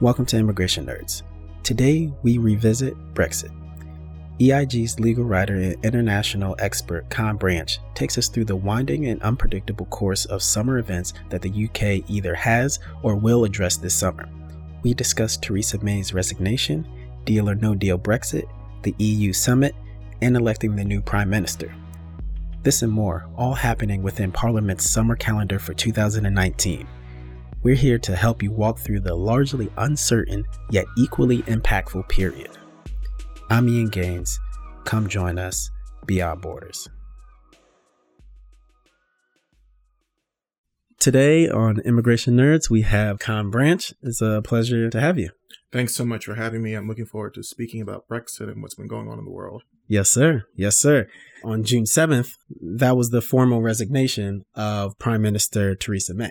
Welcome to Immigration Nerds. Today we revisit Brexit. EIG's legal writer and international expert Con Branch takes us through the winding and unpredictable course of summer events that the UK either has or will address this summer. We discuss Theresa May's resignation, deal or no deal Brexit, the EU summit, and electing the new Prime Minister. This and more, all happening within Parliament's summer calendar for 2019. We're here to help you walk through the largely uncertain yet equally impactful period. I'm Ian Gaines. Come join us beyond borders. Today on Immigration Nerds, we have Con Branch. It's a pleasure to have you. Thanks so much for having me. I'm looking forward to speaking about Brexit and what's been going on in the world. Yes, sir. Yes, sir. On June 7th, that was the formal resignation of Prime Minister Theresa May.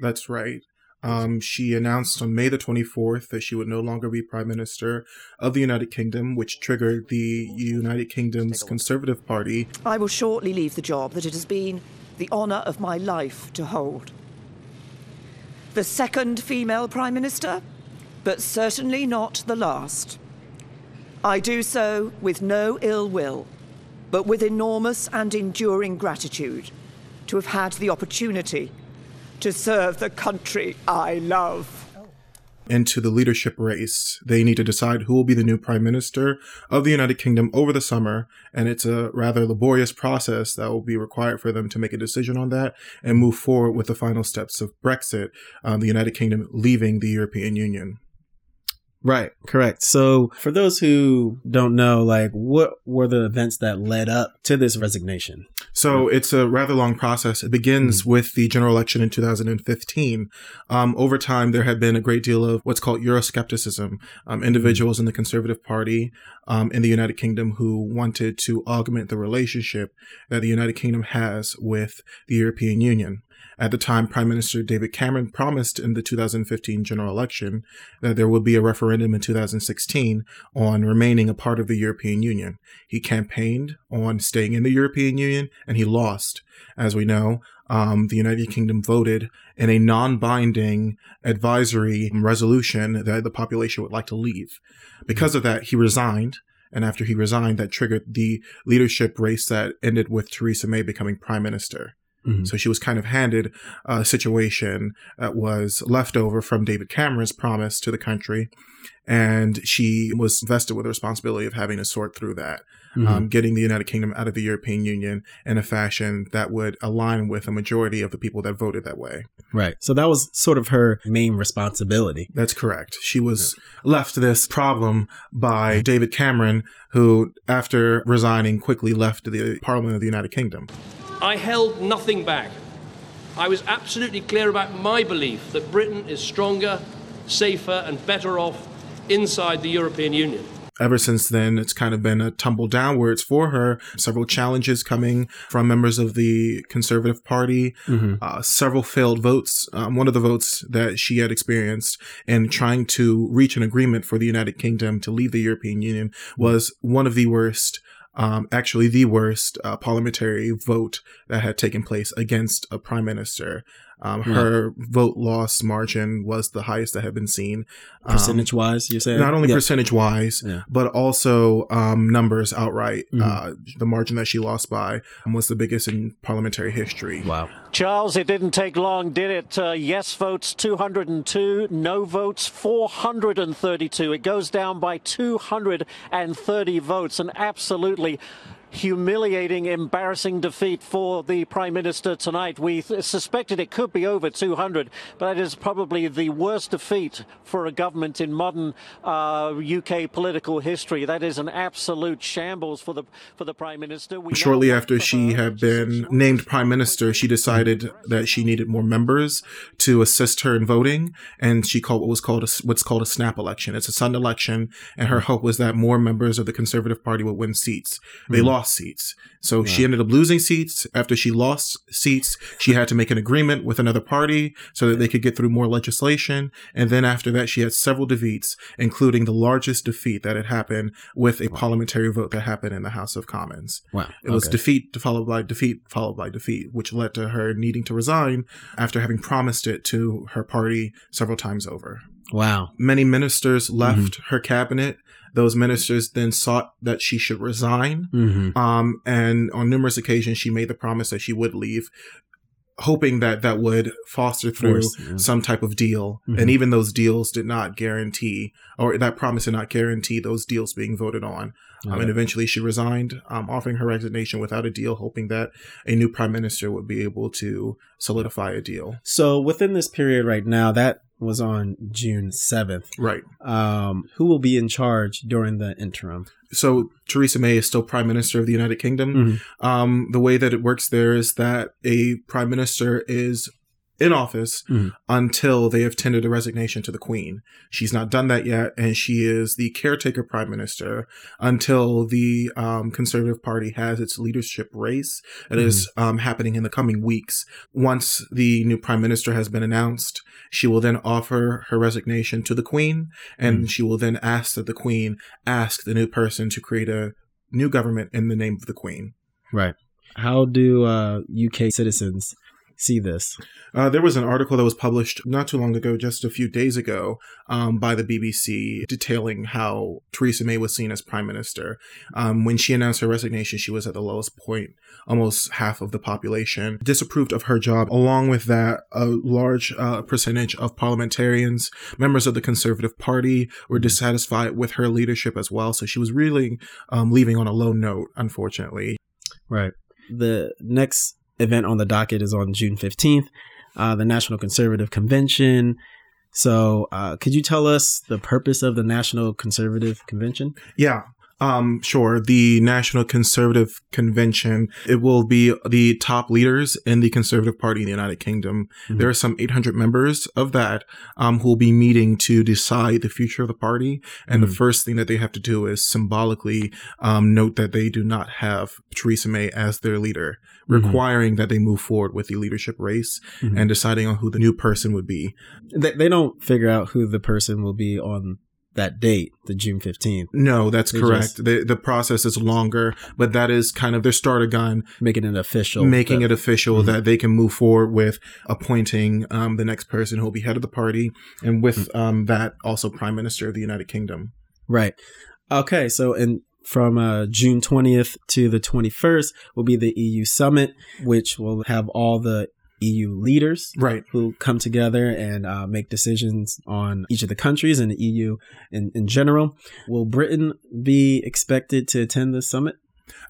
That's right. Um, she announced on May the 24th that she would no longer be Prime Minister of the United Kingdom, which triggered the United Kingdom's Conservative Party. I will shortly leave the job that it has been the honour of my life to hold. The second female Prime Minister, but certainly not the last. I do so with no ill will, but with enormous and enduring gratitude to have had the opportunity to serve the country I love. Into the leadership race. They need to decide who will be the new prime minister of the United Kingdom over the summer. And it's a rather laborious process that will be required for them to make a decision on that and move forward with the final steps of Brexit, um, the United Kingdom leaving the European Union. Right, correct. So, for those who don't know, like, what were the events that led up to this resignation? So, it's a rather long process. It begins mm-hmm. with the general election in 2015. Um, over time, there had been a great deal of what's called Euroscepticism. Um, individuals mm-hmm. in the Conservative Party um, in the United Kingdom who wanted to augment the relationship that the United Kingdom has with the European Union. At the time, Prime Minister David Cameron promised in the 2015 general election that there would be a referendum in 2016 on remaining a part of the European Union. He campaigned on staying in the European Union and he lost. As we know, um, the United Kingdom voted in a non-binding advisory resolution that the population would like to leave. Because of that, he resigned. And after he resigned, that triggered the leadership race that ended with Theresa May becoming prime minister. Mm-hmm. So she was kind of handed a situation that was left over from David Cameron's promise to the country. And she was vested with the responsibility of having to sort through that, mm-hmm. um, getting the United Kingdom out of the European Union in a fashion that would align with a majority of the people that voted that way. Right. So that was sort of her main responsibility. That's correct. She was yeah. left this problem by David Cameron, who, after resigning, quickly left the Parliament of the United Kingdom. I held nothing back. I was absolutely clear about my belief that Britain is stronger, safer, and better off inside the European Union. Ever since then, it's kind of been a tumble downwards for her. Several challenges coming from members of the Conservative Party, mm-hmm. uh, several failed votes. Um, one of the votes that she had experienced in trying to reach an agreement for the United Kingdom to leave the European Union was one of the worst um, actually the worst uh, parliamentary vote that had taken place against a prime minister. Um, yeah. Her vote loss margin was the highest that had been seen. Um, percentage wise, you said? Not only yeah. percentage wise, yeah. but also um, numbers outright. Mm-hmm. Uh, the margin that she lost by was the biggest in parliamentary history. Wow. Charles, it didn't take long, did it? Uh, yes votes 202, no votes 432. It goes down by 230 votes. An absolutely humiliating, embarrassing defeat for the Prime Minister tonight. We th- suspected it could be over 200, but it is probably the worst defeat for a government in modern uh, UK political history. That is an absolute shambles for the for the Prime Minister. We Shortly after she had been named Prime Minister, she decided that she needed more members to assist her in voting, and she called what was called a, what's called a snap election. It's a sudden election, and her hope was that more members of the Conservative Party would win seats. They mm-hmm. lost lost seats. So she ended up losing seats. After she lost seats, she had to make an agreement with another party so that they could get through more legislation. And then after that, she had several defeats, including the largest defeat that had happened with a parliamentary vote that happened in the House of Commons. Wow. It was Okay. defeat followed by defeat followed by defeat, which led to her needing to resign after having promised it to her party several times over. Wow. Many ministers left her cabinet. Those ministers then sought that she should resign. Mm-hmm. Um, and on numerous occasions, she made the promise that she would leave, hoping that that would foster through Force, yeah. some type of deal. Mhm. And even those deals did not guarantee, or that promise did not guarantee those deals being voted on. Um, and eventually she resigned, um, offering her resignation without a deal, hoping that a new prime minister would be able to solidify a deal. So within this period right now, that was on June 7th. Right. Um, who will be in charge during the interim? So Theresa May is still prime minister of the United Kingdom. Mhm. Um, the way that it works there is that a prime minister is in office Mhm. until they have tendered a resignation to the queen. She's not done that yet, and she is the caretaker prime minister until the um, Conservative Party has its leadership race that is um, happening in the coming weeks. Once the new prime minister has been announced, she will then offer her resignation to the queen, and she will then ask that the queen ask the new person to create a new government in the name of the queen. Right. How do uh, UK citizens see this? Uh, there was an article that was published not too long ago, just a few days ago, um, by the BBC, detailing how Theresa May was seen as prime minister. Um, when she announced her resignation, she was at the lowest point. Almost half of the population disapproved of her job. Along with that, a large uh, percentage of parliamentarians, members of the Conservative Party, were dissatisfied with her leadership as well. So she was really um, leaving on a low note, unfortunately. Right. The next event on the docket is on June 15th, uh, the National Conservative Convention. So, uh, could you tell us the purpose of the National Conservative Convention? Yeah. Um, sure. The National Conservative Convention, it will be the top leaders in the Conservative Party in the United Kingdom. Mhm. There are some 800 members of that, um, who will be meeting to decide the future of the party. And Mhm. the first thing that they have to do is symbolically, um, note that they do not have Theresa May as their leader, Mhm. requiring that they move forward with the leadership race Mhm. and deciding on who the new person would be. They, they don't figure out who the person will be on that date, the June 15th, No, that's They correct. just- the, the process is longer, but that is kind of their starter gun making it official. making that- it official Mhm. that they can move forward with appointing um, the next person who will be head of the party, and with Mm-hmm. um, that also prime minister of the United Kingdom. Right. Okay. So, and from uh, June 20th to the 21st will be the EU summit, which will have all the EU leaders Right. who come together and uh, make decisions on each of the countries and the EU in, in general. Will Britain be expected to attend the summit?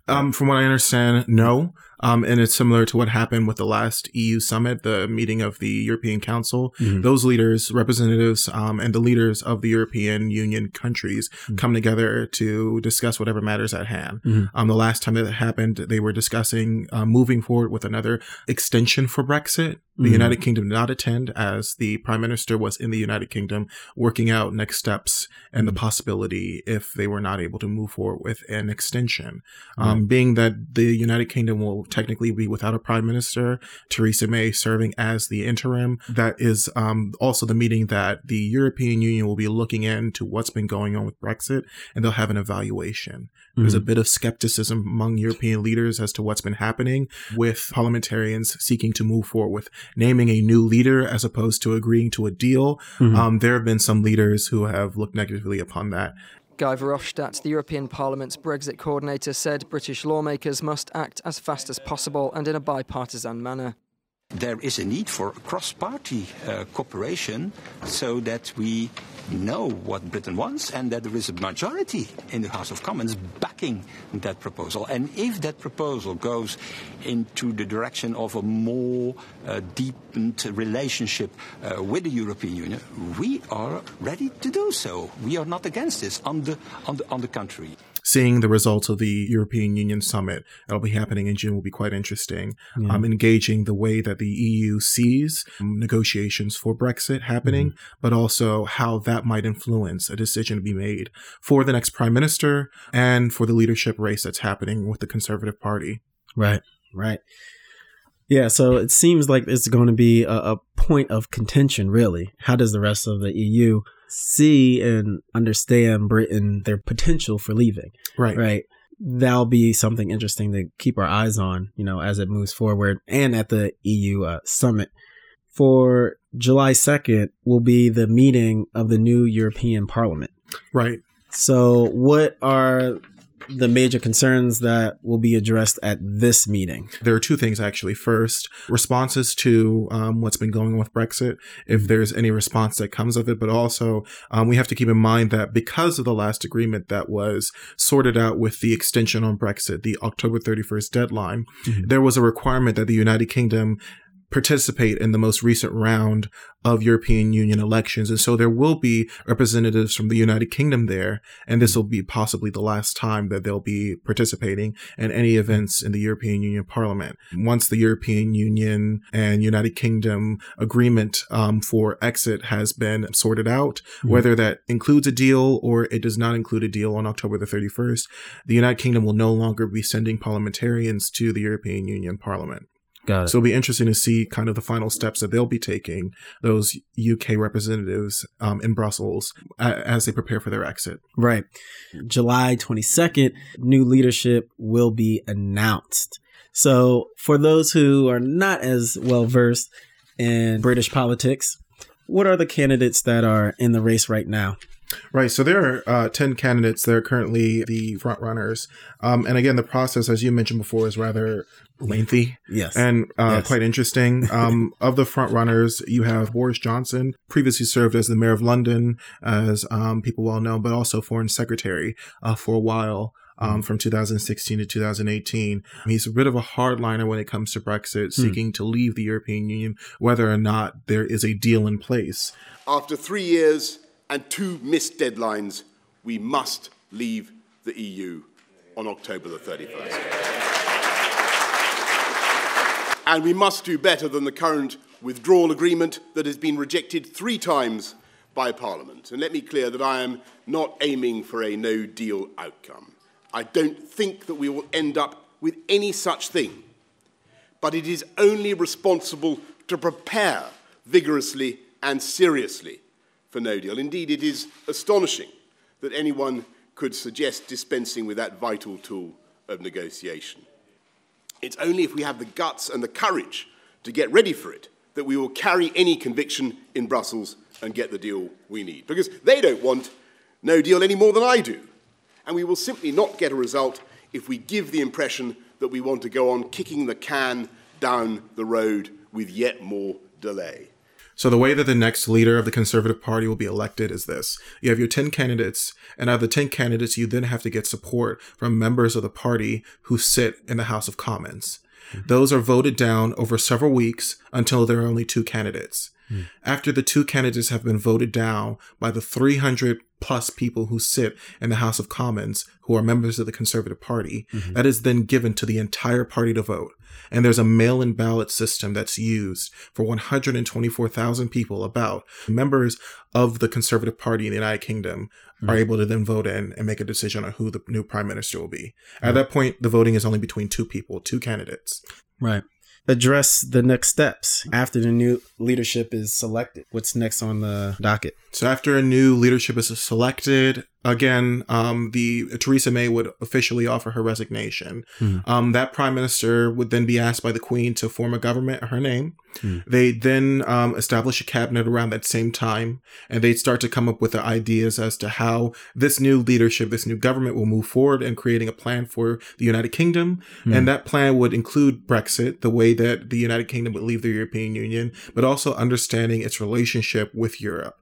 Um, from what I understand, no. Um, and it's similar to what happened with the last EU summit, the meeting of the European Council. Mhm. Those leaders, representatives, um, and the leaders of the European Union countries Mhm. come together to discuss whatever matters at hand. Mhm. Um, the last time that it happened, they were discussing uh, moving forward with another extension for Brexit. The Mhm. United Kingdom did not attend as the Prime Minister was in the United Kingdom working out next steps and the possibility if they were not able to move forward with an extension. Um, being that the United Kingdom will technically be without a Prime Minister, Theresa May serving as the interim, that is um, also the meeting that the European Union will be looking into what's been going on with Brexit and they'll have an evaluation. There's a bit of skepticism among European leaders as to what's been happening with parliamentarians seeking to move forward with naming a new leader as opposed to agreeing to a deal. Mhm. Um, there have been some leaders who have looked negatively upon that. Guy Verhofstadt, the European Parliament's Brexit coordinator, said British lawmakers must act as fast as possible and in a bipartisan manner. There is a need for cross-party uh, cooperation so that we know what Britain wants and that there is a majority in the House of Commons backing that proposal. And if that proposal goes into the direction of a more uh, deepened relationship uh, with the European Union, we are ready to do so. We are not against this, on the, on the, on the contrary. Seeing the results of the European Union summit that'll be happening in June will be quite interesting. Yeah. Um, engaging the way that the EU sees um, negotiations for Brexit happening, but also how that might influence a decision to be made for the next prime minister and for the leadership race that's happening with the Conservative Party. Right, right. Yeah, so it seems like it's going to be a, a point of contention, really. How does the rest of the EU see and understand Britain, their potential for leaving? Right. Right. That'll be something interesting to keep our eyes on, you know, as it moves forward and at the EU uh, summit. For July 2nd will be the meeting of the new European Parliament. Right. So, what are the major concerns that will be addressed at this meeting? There are two things actually. First, responses to um, what's been going on with Brexit, if there's any response that comes of it, but also um, we have to keep in mind that because of the last agreement that was sorted out with the extension on Brexit, the October 31st deadline, there was a requirement that the United Kingdom participate in the most recent round of European Union elections. And so there will be representatives from the United Kingdom there. And this will be possibly the last time that they'll be participating in any events in the European Union Parliament. Once the European Union and United Kingdom agreement um, for exit has been sorted out, whether that includes a deal or it does not include a deal on October the 31st, the United Kingdom will no longer be sending parliamentarians to the European Union Parliament. Got So it'll be interesting to see kind of the final steps that they'll be taking, those UK representatives um, in Brussels, a- as they prepare for their exit. Right. July 22nd, new leadership will be announced. So, for those who are not as well versed in British politics, what are the candidates that are in the race right now? Right. So there are uh, 10 candidates that are currently the front runners. Um, and again, the process, as you mentioned before, is rather lengthy Yes. and uh, Yes. quite interesting. Um, of the front runners, you have Boris Johnson, previously served as the mayor of London, as um, people well know, but also foreign secretary uh, for a while. Um, from 2016 to 2018. He's a bit of a hardliner when it comes to Brexit, seeking to leave the European Union, whether or not there is a deal in place. After three years and two missed deadlines, we must leave the EU on October the 31st. And we must do better than the current withdrawal agreement that has been rejected three times by Parliament. And let me clear that I am not aiming for a no deal outcome. I don't think that we will end up with any such thing but it is only responsible to prepare vigorously and seriously for no deal. Indeed, it is astonishing that anyone could suggest dispensing with that vital tool of negotiation. It's only if we have the guts and the courage to get ready for it that we will carry any conviction in Brussels and get the deal we need. Because they don't want no deal any more than I do. And we will simply not get a result if we give the impression that we want to go on kicking the can down the road with yet more delay. So the way that the next leader of the Conservative Party will be elected is this. You have your 10 candidates, and out of the 10 candidates, you then have to get support from members of the party who sit in the House of Commons. Mm-hmm. Those are voted down over several weeks until there are only two candidates. Hmm. After the two candidates have been voted down by the 300 plus people who sit in the House of Commons who are members of the Conservative Party, mm-hmm. that is then given to the entire party to vote. And there's a mail in ballot system that's used for 124,000 people about members of the Conservative Party in the United Kingdom hmm. are able to then vote in and make a decision on who the new prime minister will be. At hmm. that point, the voting is only between two people, two candidates. Right. Address the next steps after the new leadership is selected. What's next on the docket? So after a new leadership is selected, again, um, the Theresa May would officially offer her resignation. Um, that prime minister would then be asked by the Queen to form a government in her name. They then um, establish a cabinet around that same time, and they'd start to come up with the ideas as to how this new leadership, this new government, will move forward and creating a plan for the United Kingdom. And that plan would include Brexit, the way that the United Kingdom would leave the European Union, but also understanding its relationship with Europe.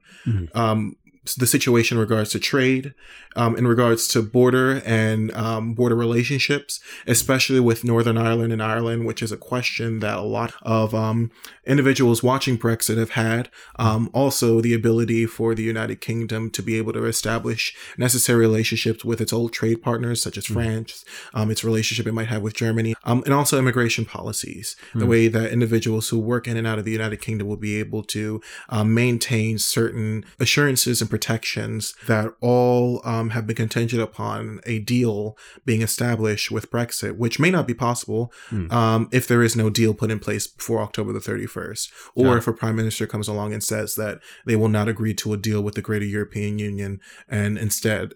Um, the situation in regards to trade, um, in regards to border and um, border relationships, especially with Northern Ireland and Ireland, which is a question that a lot of um, individuals watching Brexit have had. Um, also, the ability for the United Kingdom to be able to establish necessary relationships with its old trade partners, such as mm. France, um, its relationship it might have with Germany, um, and also immigration policies, mm. the way that individuals who work in and out of the United Kingdom will be able to maintain certain assurances and protections that all um, have been contingent upon a deal being established with Brexit, which may not be possible mm. um, if there is no deal put in place before October the 31st, or yeah. if a prime minister comes along and says that they will not agree to a deal with the greater European Union and instead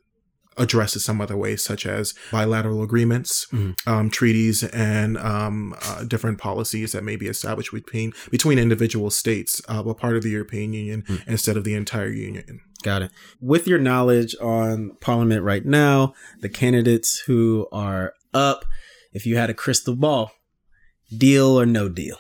addresses some other ways, such as bilateral agreements, mm-hmm. um, treaties, and um, uh, different policies that may be established between between individual states, uh, but part of the European Union mm-hmm. instead of the entire union. Got it. With your knowledge on Parliament right now, the candidates who are up, if you had a crystal ball, deal or no deal?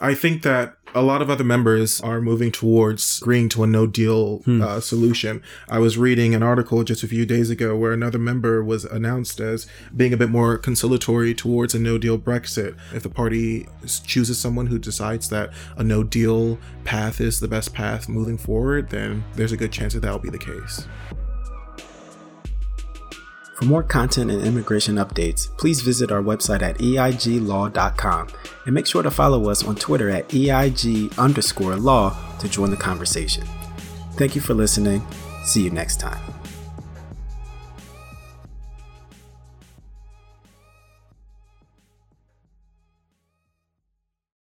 I think that a lot of other members are moving towards agreeing to a no deal hmm. uh, solution. I was reading an article just a few days ago where another member was announced as being a bit more conciliatory towards a no deal Brexit. If the party chooses someone who decides that a no deal path is the best path moving forward, then there's a good chance that that'll be the case. For more content and immigration updates, please visit our website at eiglaw.com and make sure to follow us on Twitter at EIG underscore law to join the conversation. Thank you for listening. See you next time.